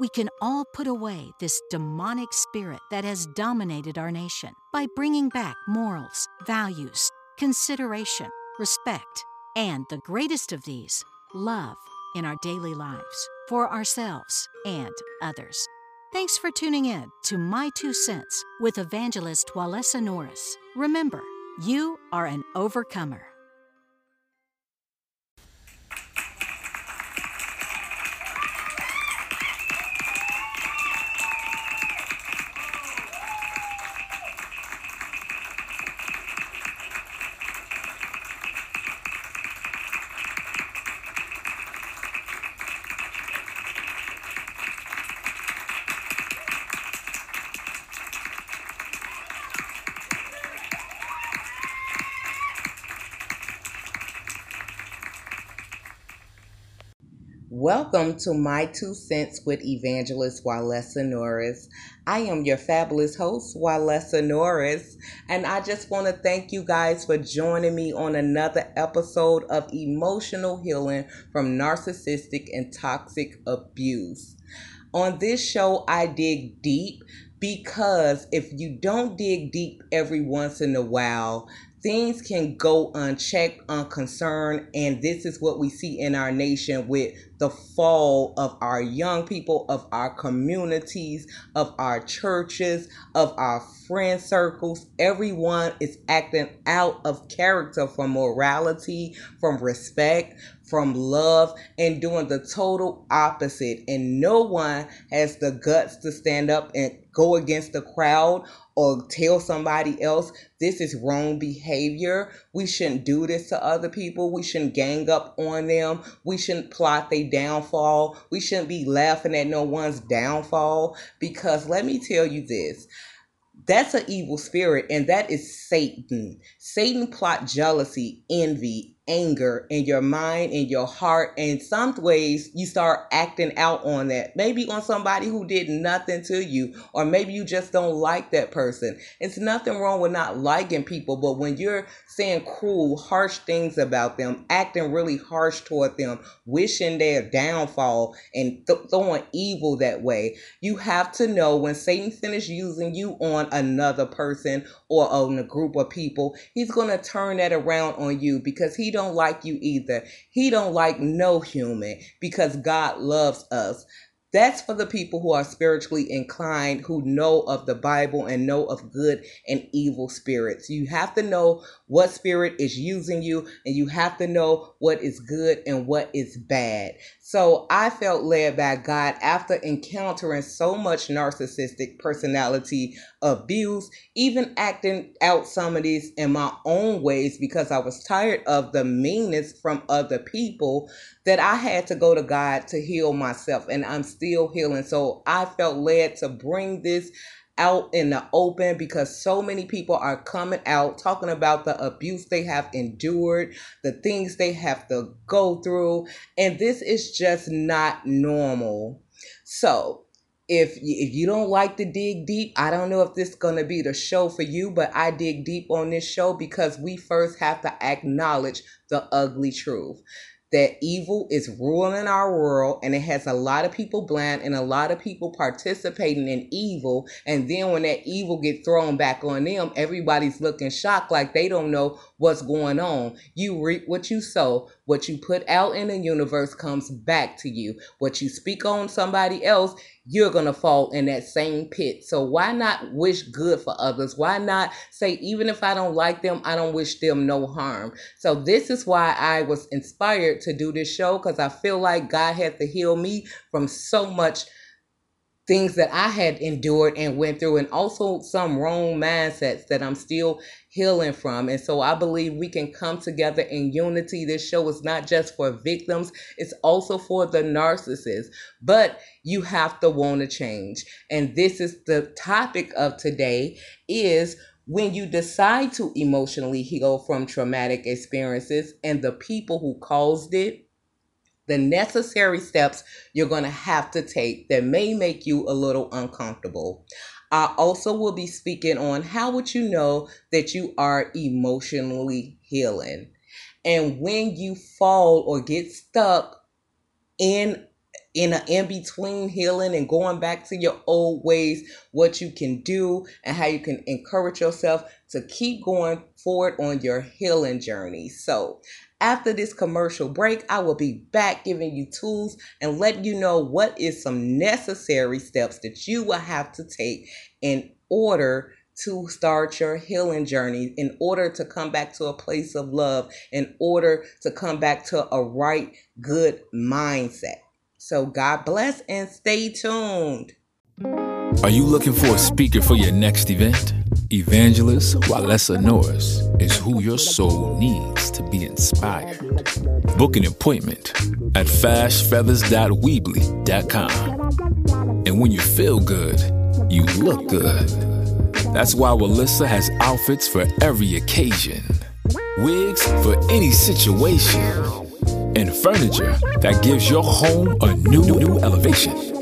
we can all put away this demonic spirit that has dominated our nation by bringing back morals, values, consideration, respect, and the greatest of these, love, in our daily lives for ourselves and others. Thanks for tuning in to My Two Cents with evangelist Walesa Norris. Remember, you are an overcomer. Welcome to My Two Cents with Evangelist Walesa Norris. I am your fabulous host, Walesa Norris, and I just want to thank you guys for joining me on another episode of Emotional Healing from Narcissistic and Toxic Abuse. On this show, I dig deep because if you don't dig deep every once in a while, things can go unchecked, unconcerned, and this is what we see in our nation with the fall of our young people, of our communities, of our churches, of our friend circles. Everyone is acting out of character from morality, from respect, from love, and doing the total opposite. And no one has the guts to stand up and go against the crowd or tell somebody else this is wrong behavior. We shouldn't do this to other people. We shouldn't gang up on them. We shouldn't plot their downfall. We shouldn't be laughing at no one's downfall because let me tell you this that's an evil spirit and that is satan satan plot jealousy envy anger in your mind in your heart and some ways you start acting out on that. Maybe on somebody who did nothing to you or maybe you just don't like that person. It's nothing wrong with not liking people but when you're saying cruel harsh things about them acting really harsh toward them wishing their downfall and th- throwing evil that way you have to know when satan finishes using you on another person or on a group of people he's going to turn that around on you because he don't don't like you either. He don't like no human because God loves us. That's for the people who are spiritually inclined, who know of the Bible and know of good and evil spirits. You have to know what spirit is using you, and you have to know what is good and what is bad. So I felt led by God after encountering so much narcissistic personality abuse, even acting out some of these in my own ways because I was tired of the meanness from other people that I had to go to God to heal myself and I'm still healing. So I felt led to bring this out in the open because so many people are coming out talking about the abuse they have endured, the things they have to go through, and this is just not normal. So, if you, if you don't like to dig deep, I don't know if this is to be the show for you, but I dig deep on this show because we first have to acknowledge the ugly truth. That evil is ruling our world and it has a lot of people blind and a lot of people participating in evil. And then when that evil gets thrown back on them everybody's looking shocked like they don't know what's going on. You reap what you sow what you put out in the universe comes back to you what you speak on somebody else you're going to fall in that same pit. So why not wish good for others? Why not say, even if I don't like them, I don't wish them no harm? So this is why I was inspired to do this show because I feel like God had to heal me from so much things that I had endured and went through, and also some wrong mindsets that I'm still healing from. And so I believe we can come together in unity. This show is not just for victims, it's also for the narcissists. But you have to want to change. And this is the topic of today is when you decide to emotionally heal from traumatic experiences and the people who caused it the necessary steps you're going to have to take that may make you a little uncomfortable. I also will be speaking on how would you know that you are emotionally healing. And when you fall or get stuck in in an in between healing and going back to your old ways, what you can do and how you can encourage yourself to keep going forward on your healing journey. So, after this commercial break, I will be back giving you tools and letting you know what is some necessary steps that you will have to take in order to start your healing journey, in order to come back to a place of love, in order to come back to a right, good mindset. So, God bless and stay tuned. Are you looking for a speaker for your next event? Evangelist Walesa Norris is who your soul needs to be inspired. Book an appointment at fastfeathers.weebly.com. And when you feel good, you look good. That's why Walesa has outfits for every occasion, wigs for any situation, and furniture that gives your home a new, new elevation.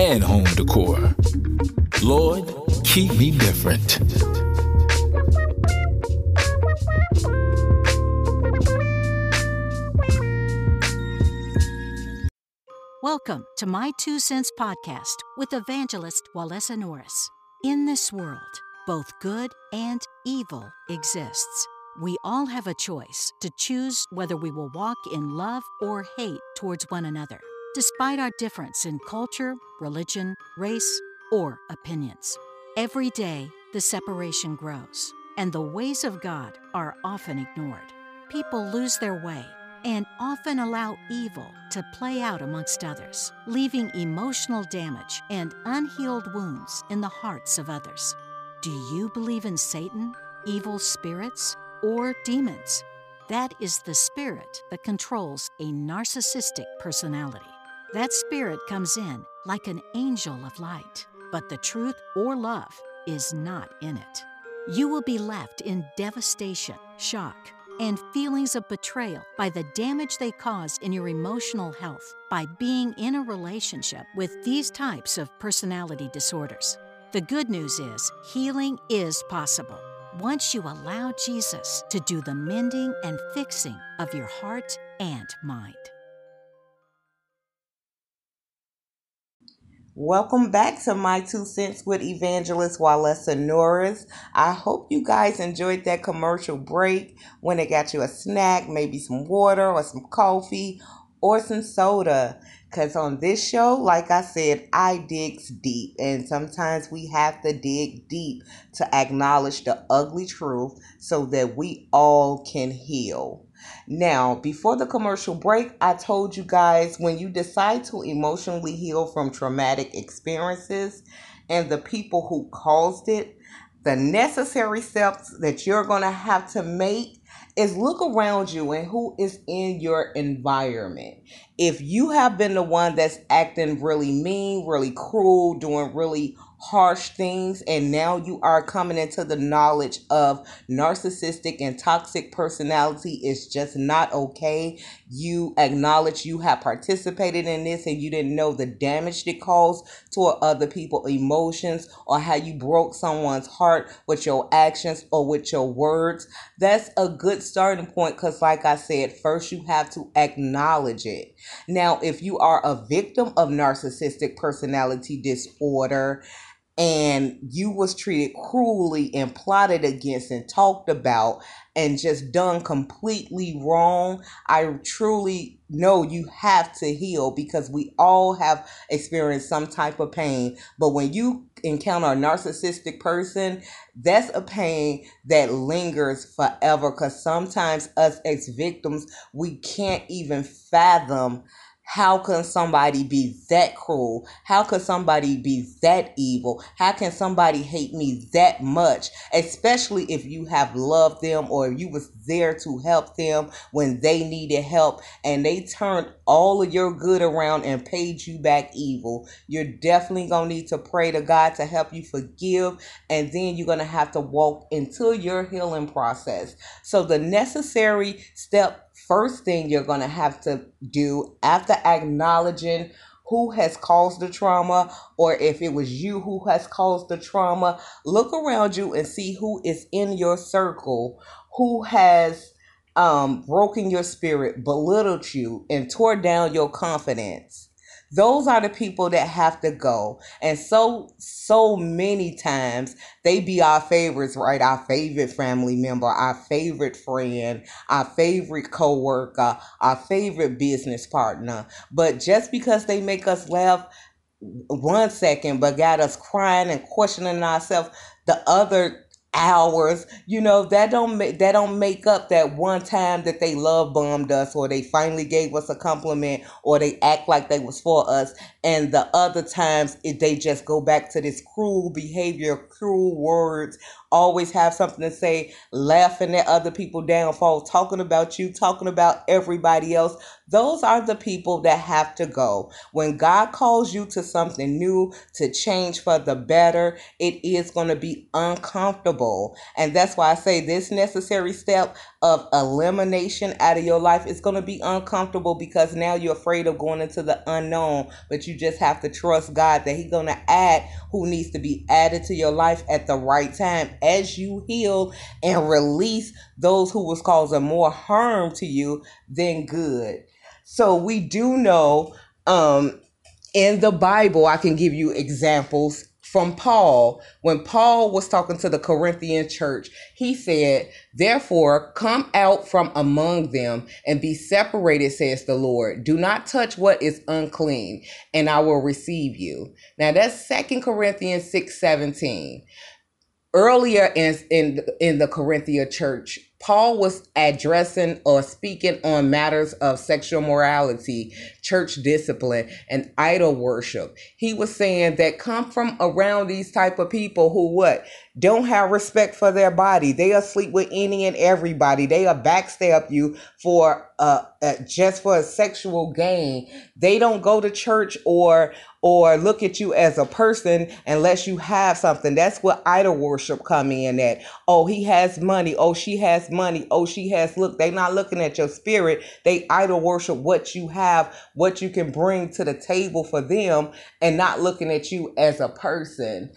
and home decor? Lord, keep me different. Welcome to My Two Cents Podcast with evangelist Walesa Norris. In this world, both good and evil exists. We all have a choice to choose whether we will walk in love or hate towards one another, despite our difference in culture, religion, race, or opinions. Every day, the separation grows, and the ways of God are often ignored. People lose their way and often allow evil to play out amongst others, leaving emotional damage and unhealed wounds in the hearts of others. Do you believe in Satan, evil spirits, or demons? That is the spirit that controls a narcissistic personality. That spirit comes in like an angel of light but the truth or love is not in it. You will be left in devastation, shock, and feelings of betrayal by the damage they cause in your emotional health by being in a relationship with these types of personality disorders. The good news is healing is possible once you allow Jesus to do the mending and fixing of your heart and mind. Welcome back to My Two Cents with Evangelist Walesa Norris. I hope you guys enjoyed that commercial break when it got you a snack, maybe some water or some coffee or some soda. Because on this show, like I said, I digs deep. And sometimes we have to dig deep to acknowledge the ugly truth so that we all can heal. Now, before the commercial break, I told you guys when you decide to emotionally heal from traumatic experiences and the people who caused it, the necessary steps that you're going to have to make is look around you and who is in your environment. If you have been the one that's acting really mean, really cruel, doing really harsh things and now you are coming into the knowledge of narcissistic and toxic personality is just not okay. You acknowledge you have participated in this and you didn't know the damage it caused to other people emotions or how you broke someone's heart with your actions or with your words. That's a good starting point because like i said first you have to acknowledge it. Now if you are a victim of narcissistic personality disorder and you was treated cruelly and plotted against and talked about and just done completely wrong i truly know you have to heal because we all have experienced some type of pain. But when you encounter a narcissistic person that's a pain that lingers forever because sometimes us as victims we can't even fathom how can somebody be that cruel? How can somebody be that evil? How can somebody hate me that much? Especially if you have loved them or you was there to help them when they needed help and they turned all of your good around and paid you back evil. You're definitely going to need to pray to God to help you forgive and then you're going to have to walk into your healing process. So the necessary step first thing you're going to have to do after acknowledging who has caused the trauma or if it was you who has caused the trauma, look around you and see who is in your circle who has um, broken your spirit, belittled you, and tore down your confidence. Those are the people that have to go. And so, so many times they be our favorites, right? Our favorite family member, our favorite friend, our favorite coworker, our favorite business partner. But just because they make us laugh one second, but got us crying and questioning ourselves the other hours you know that don't make that don't make up that one time that they love bombed us or they finally gave us a compliment or they act like they was for us and the other times it, they just go back to this cruel behavior cruel words always have something to say laughing at other people downfall talking about you talking about everybody else those are the people that have to go. When God calls you to something new, to change for the better, it is going to be uncomfortable. And that's why I say this necessary step of elimination out of your life is going to be uncomfortable because now you're afraid of going into the unknown. But you just have to trust God that He's going to add who needs to be added to your life at the right time as you heal and release those who was causing more harm to you than good. So we do know um, in the Bible, I can give you examples from Paul. When Paul was talking to the Corinthian church, he said, Therefore, come out from among them and be separated, says the Lord. Do not touch what is unclean, and I will receive you. Now that's Second Corinthians 6 17. Earlier in, in, in the Corinthian church, Paul was addressing or speaking on matters of sexual morality, church discipline, and idol worship. He was saying that come from around these type of people who what don't have respect for their body. They are sleep with any and everybody. They are backstab you for uh, uh just for a sexual gain. They don't go to church or or look at you as a person unless you have something. That's what idol worship come in at. Oh, he has money. Oh, she has money. Oh, she has look. They're not looking at your spirit. They idol worship what you have, what you can bring to the table for them, and not looking at you as a person.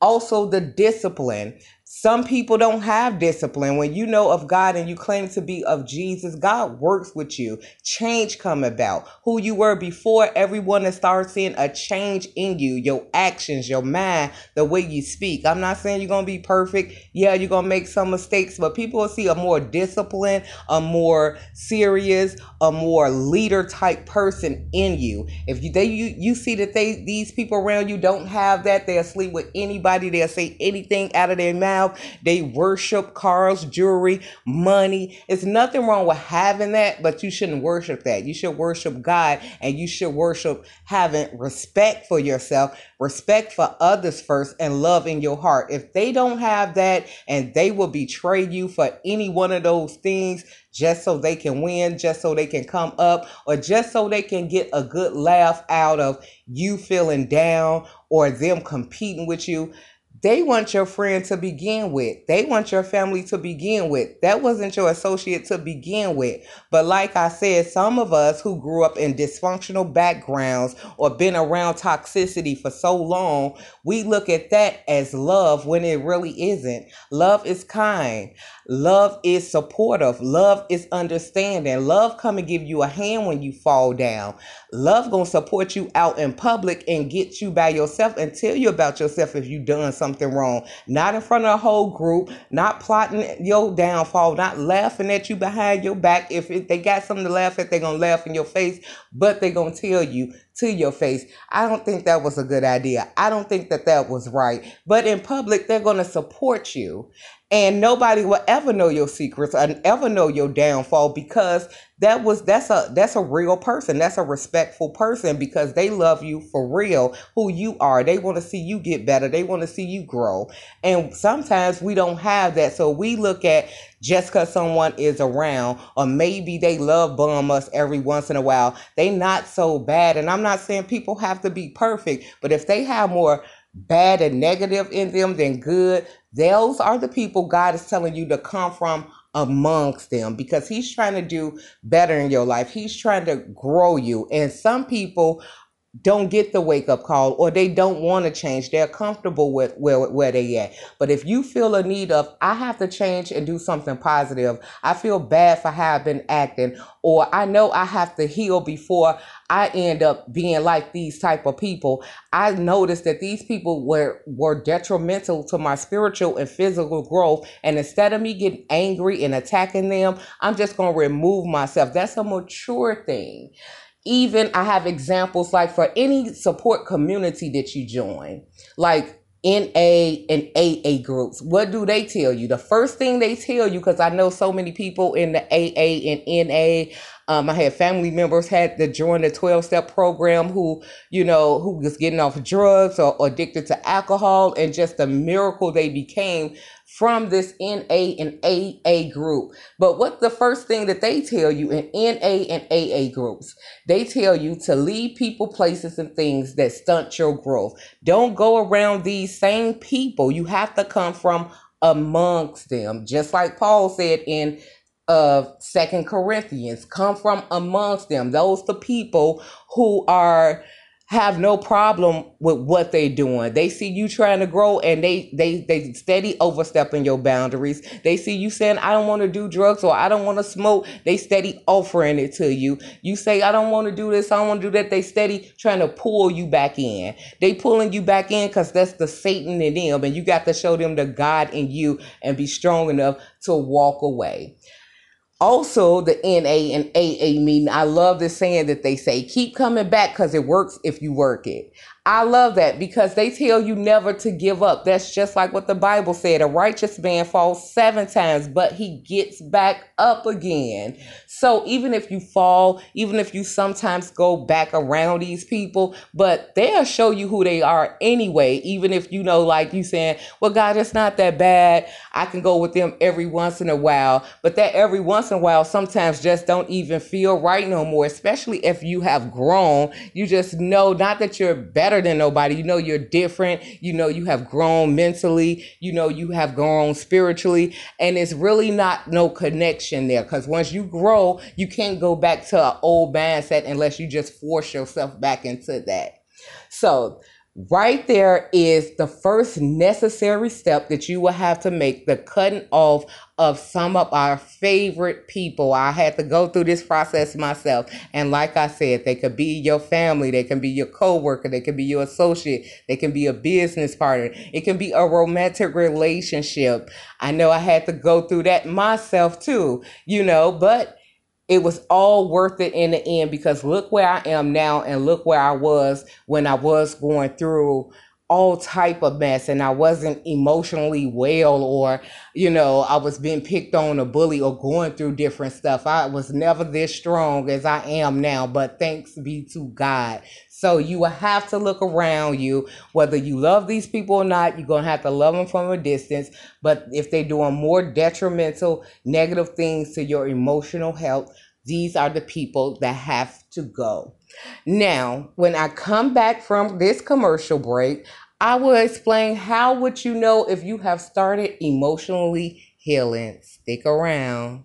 Also the discipline some people don't have discipline. When you know of God and you claim to be of Jesus, God works with you. Change come about. Who you were before, everyone that starts seeing a change in you, your actions, your mind, the way you speak. I'm not saying you're gonna be perfect. Yeah, you're gonna make some mistakes, but people will see a more disciplined, a more serious, a more leader type person in you. If you they you, you see that they these people around you don't have that, they'll sleep with anybody, they'll say anything out of their mouth They worship cars, jewelry, money. It's nothing wrong with having that, but you shouldn't worship that. You should worship God and you should worship having respect for yourself, respect for others first, and love in your heart. If they don't have that and they will betray you for any one of those things, just so they can win, just so they can come up, or just so they can get a good laugh out of you feeling down or them competing with you they want your friend to begin with. They want your family to begin with. That wasn't your associate to begin with. But like I said, some of us who grew up in dysfunctional backgrounds or been around toxicity for so long, we look at that as love when it really isn't. Love is kind. Love is supportive. Love is understanding. Love come and give you a hand when you fall down. Love gonna support you out in public and get you by yourself and tell you about yourself if you done something wrong. Not in front of a whole group, not plotting your downfall, not laughing at you behind your back. If it, they got something to laugh at, they gonna laugh in your face, but they gonna tell you to your face. I don't think that was a good idea. I don't think that that was right. But in public, they're to support you and nobody will ever know your secrets and ever know your downfall because that was that's a that's a real person. That's a respectful person because they love you for real who you are. They want to see you get better. They want to see you grow. And sometimes we don't have that. So we look at just because someone is around or maybe they love bomb us every once in a while they not so bad. And i'm not saying people have to be perfect but if they have more bad and negative in them than good, those are the people God is telling you to come from amongst them because he's trying to do better in your life. He's trying to grow you. And some people don't get the wake up call or they don't want to change. They're comfortable with where, where they at. But if you feel a need of, I have to change and do something positive. I feel bad for how I've been acting or I know I have to heal before I end up being like these type of people. I noticed that these people were, were detrimental to my spiritual and physical growth. And instead of me getting angry and attacking them, I'm just going to remove myself. That's a mature thing even I have examples like for any support community that you join, like NA and AA groups. What do they tell you? The first thing they tell you, because I know so many people in the AA and NA, um, I had family members had to join the 12 step program who, you know, who was getting off drugs or, or addicted to alcohol and just the miracle they became from this NA and AA group. But what the first thing that they tell you in NA and AA groups, they tell you to leave people, places, and things that stunt your growth. Don't go around these same people. You have to come from amongst them. Just like Paul said in of Second Corinthians. Come from amongst them. Those the people who are have no problem with what they're doing. They see you trying to grow and they they they steady overstepping your boundaries. They see you saying I don't want to do drugs or I don't want to smoke. They steady offering it to you. You say I don't want to do this, I don't want to do that. They steady trying to pull you back in. They pulling you back in cuz that's the Satan in them and you got to show them the God in you and be strong enough to walk away also the NA and AA meeting. I love the saying that they say, keep coming back because it works if you work it. I love that because they tell you never to give up. That's just like what the Bible said. A righteous man falls seven times, but he gets back up again. So even if you fall, even if you sometimes go back around these people, but they'll show you who they are anyway. Even if you know, like you saying, well, God, it's not that bad. I can go with them every once in a while. But that every once in a while sometimes just don't even feel right no more, especially if you have grown. You just know not that you're better better than nobody. You know you're different. You know you have grown mentally. You know you have grown spiritually. And it's really not no connection there. Because once you grow, you can't go back to an old mindset unless you just force yourself back into that. So right there is the first necessary step that you will have to make the cutting off of some of our favorite people. I had to go through this process myself. And like I said, they could be your family, they can be your coworker, they can be your associate, they can be a business partner, it can be a romantic relationship. I know I had to go through that myself too, you know, but it was all worth it in the end because look where I am now and look where I was when I was going through all type of mess and I wasn't emotionally well or you know I was being picked on or bully or going through different stuff. I was never this strong as I am now, but thanks be to God. So you will have to look around you whether you love these people or not, you're going to have to love them from a distance, but if they're doing more detrimental negative things to your emotional health, these are the people that have to go. Now, when I come back from this commercial break, I will explain how would you know if you have started emotionally healing. Stick around.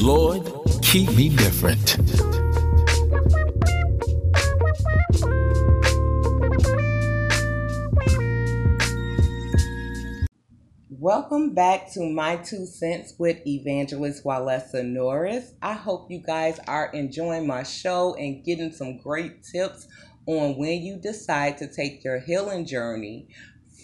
Lord, keep me different. Welcome back to My Two Cents with Evangelist Walesa Norris. I hope you guys are enjoying my show and getting some great tips on when you decide to take your healing journey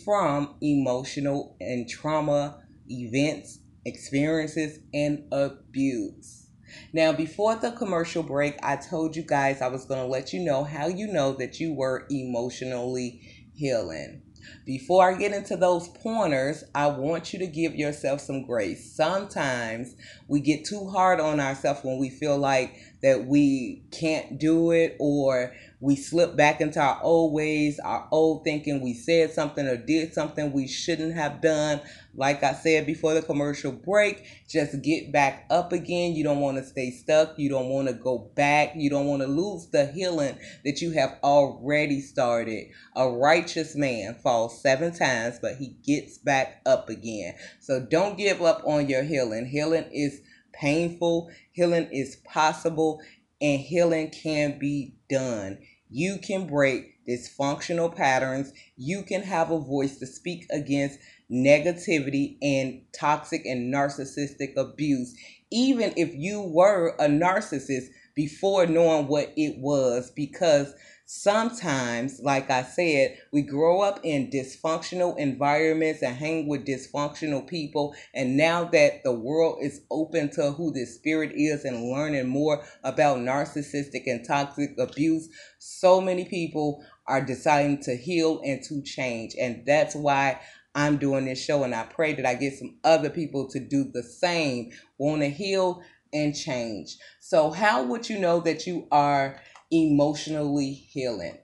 from emotional and trauma events, experiences, and abuse. Now, before the commercial break, I told you guys I was going to let you know how you know that you were emotionally healing. Before I get into those pointers, I want you to give yourself some grace. Sometimes we get too hard on ourselves when we feel like that we can't do it or we slip back into our old ways, our old thinking. We said something or did something we shouldn't have done. Like I said before the commercial break, just get back up again. You don't want to stay stuck. You don't want to go back. You don't want to lose the healing that you have already started. A righteous man falls seven times, but he gets back up again. So don't give up on your healing. Healing is painful, healing is possible, and healing can be done. You can break dysfunctional patterns. You can have a voice to speak against negativity and toxic and narcissistic abuse, even if you were a narcissist before knowing what it was, because sometimes, like I said, we grow up in dysfunctional environments and hang with dysfunctional people. And now that the world is open to who this spirit is and learning more about narcissistic and toxic abuse, so many people are deciding to heal and to change. And that's why I'm doing this show. And I pray that I get some other people to do the same, want to heal and change. So, how would you know that you are? emotionally healing.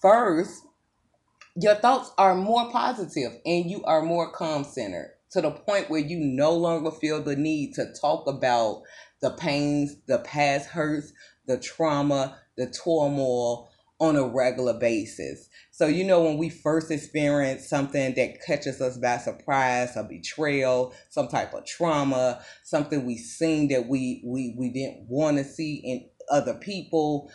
First, your thoughts are more positive and you are more calm centered to the point where you no longer feel the need to talk about the pains, the past hurts, the trauma, the turmoil on a regular basis. So, you know, when we first experience something that catches us by surprise, a betrayal, some type of trauma, something we seen that we we we didn't want to see in other people,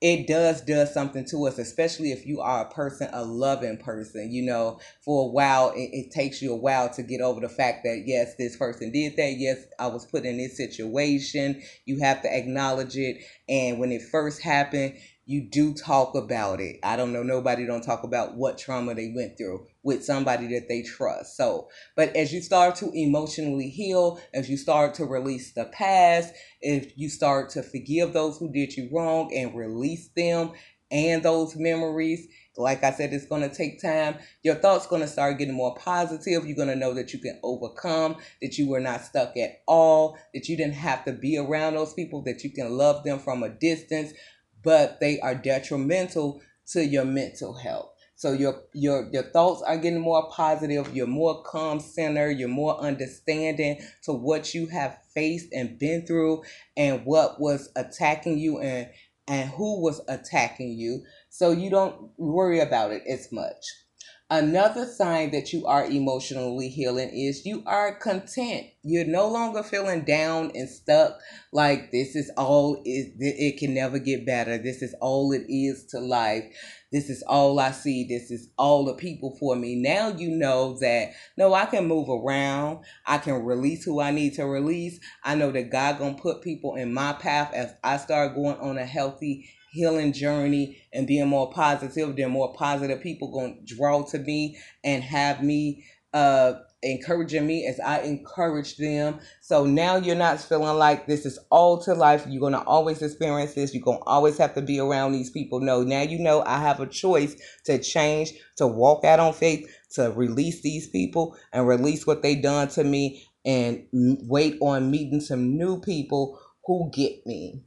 it does does something to us, especially if you are a person, a loving person. You know, for a while, it, it, takes you a while to get over the fact that yes, this person did that. Yes, I was put in this situation. You have to acknowledge it, and when it first happened, you do talk about it. I don't know, nobody don't talk about what trauma they went through with somebody that they trust. So, but as you start to emotionally heal, as you start to release the past, if you start to forgive those who did you wrong and release them and those memories, like I said, it's going to take time. Your thoughts going to start getting more positive. You're going to know that you can overcome, that you were not stuck at all, that you didn't have to be around those people, that you can love them from a distance, but they are detrimental to your mental health. So your your your thoughts are getting more positive, you're more calm center, you're more understanding to what you have faced and been through and what was attacking you and and who was attacking you. So you don't worry about it as much. Another sign that you are emotionally healing is you are content. You're no longer feeling down and stuck like this is all is it can never get better. This is all it is to life. This is all I see. This is all the people for me. Now you know that no, I can move around. I can release who I need to release. I know that God gonna put people in my path as I start going on a healthy healing journey and being more positive, then more positive people gonna draw to me and have me uh encouraging me as I encourage them. So now you're not feeling like this is all to life. You're to always experience this. You're to always have to be around these people. No, now you know I have a choice to change, to walk out on faith, to release these people and release what they done to me and wait on meeting some new people who get me.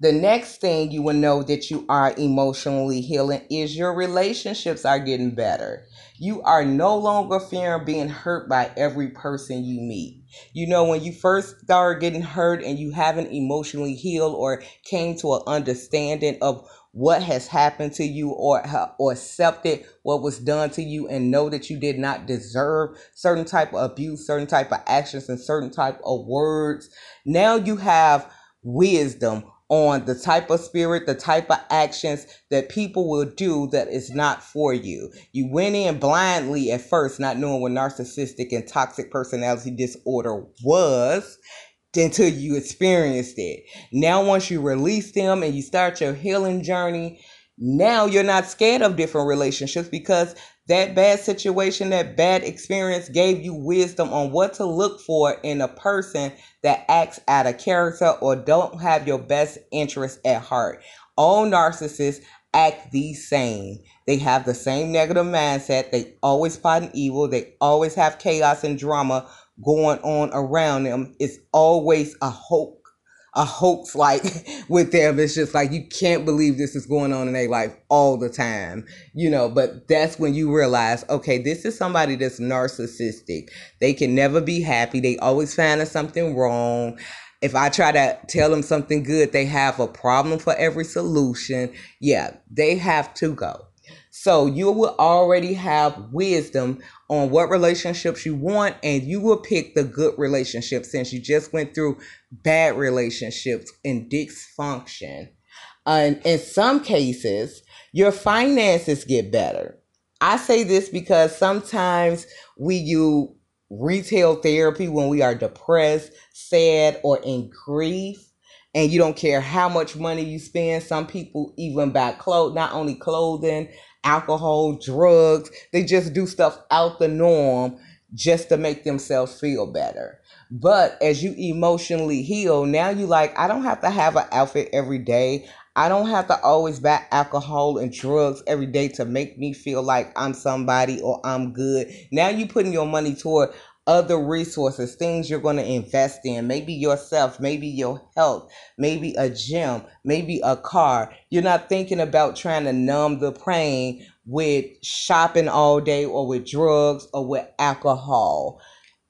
The next thing you will know that you are emotionally healing is your relationships are getting better. You are no longer fearing being hurt by every person you meet. You know, when you first start getting hurt and you haven't emotionally healed or came to an understanding of what has happened to you or or accepted what was done to you and know that you did not deserve certain type of abuse certain type of actions and certain type of words now you have wisdom on the type of spirit, the type of actions that people will do that is not for you. You went in blindly at first, not knowing what narcissistic and toxic personality disorder was until you experienced it. Now, once you release them and you start your healing journey, now you're not scared of different relationships because that bad situation, that bad experience gave you wisdom on what to look for in a person that acts out of character or don't have your best interest at heart. All narcissists act the same. They have the same negative mindset. They always fighting evil. They always have chaos and drama going on around them. It's always a hope a hoax like with them. It's just like you can't believe this is going on in their life all the time, you know. But that's when you realize, okay, this is somebody that's narcissistic. They can never be happy. They always find something wrong. If I try to tell them something good, they have a problem for every solution. Yeah, they have to go. So you will already have wisdom on what relationships you want, and you will pick the good relationship since you just went through bad relationships and dysfunction. And in some cases, your finances get better. I say this because sometimes we do retail therapy when we are depressed, sad, or in grief and you don't care how much money you spend. Some people even buy clothes, not only clothing, alcohol, drugs. They just do stuff out the norm just to make themselves feel better. But as you emotionally heal, now you like, I don't have to have an outfit every day. I don't have to always buy alcohol and drugs every day to make me feel like I'm somebody or I'm good. Now you putting your money toward other resources, things you're going to invest in, maybe yourself, maybe your health, maybe a gym, maybe a car. You're not thinking about trying to numb the pain with shopping all day or with drugs or with alcohol.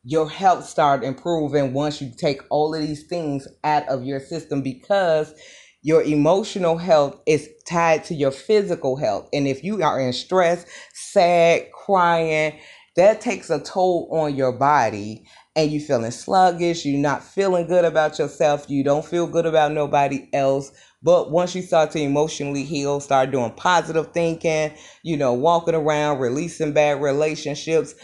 Your health start improving once you take all of these things out of your system because your emotional health is tied to your physical health. And if you are in stress, sad, crying, that takes a toll on your body and you're feeling sluggish you're not feeling good about yourself you don't feel good about nobody else. But once you start to emotionally heal start doing positive thinking you know walking around releasing bad relationships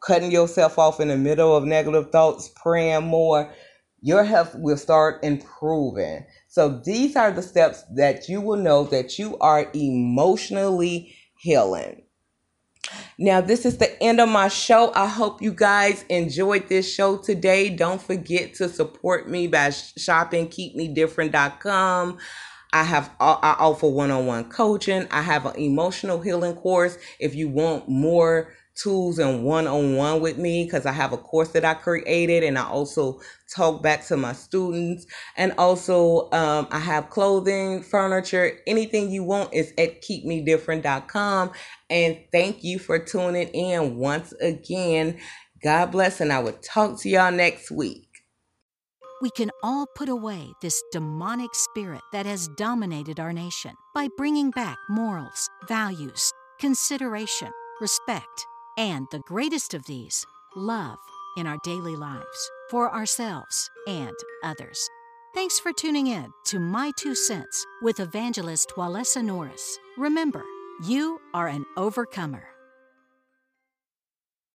cutting yourself off in the middle of negative thoughts praying more your health will start improving. So these are the steps that you will know that you are emotionally healing now, this is the end of my show. I hope you guys enjoyed this show today. Don't forget to support me by shopping keepmedifferent.com. I have I offer one-on-one coaching. I have an emotional healing course if you want more tools and one-on-one with me because I have a course that I created and I also talk back to my students and also um, I have clothing, furniture, anything you want is at keepmedifferent.com and thank you for tuning in once again. God bless and I will talk to y'all next week. We can all put away this demonic spirit that has dominated our nation by bringing back morals, values, consideration, respect, and the greatest of these, love, in our daily lives, for ourselves and others. Thanks for tuning in to My Two Cents with evangelist Walesa Norris. Remember, you are an overcomer.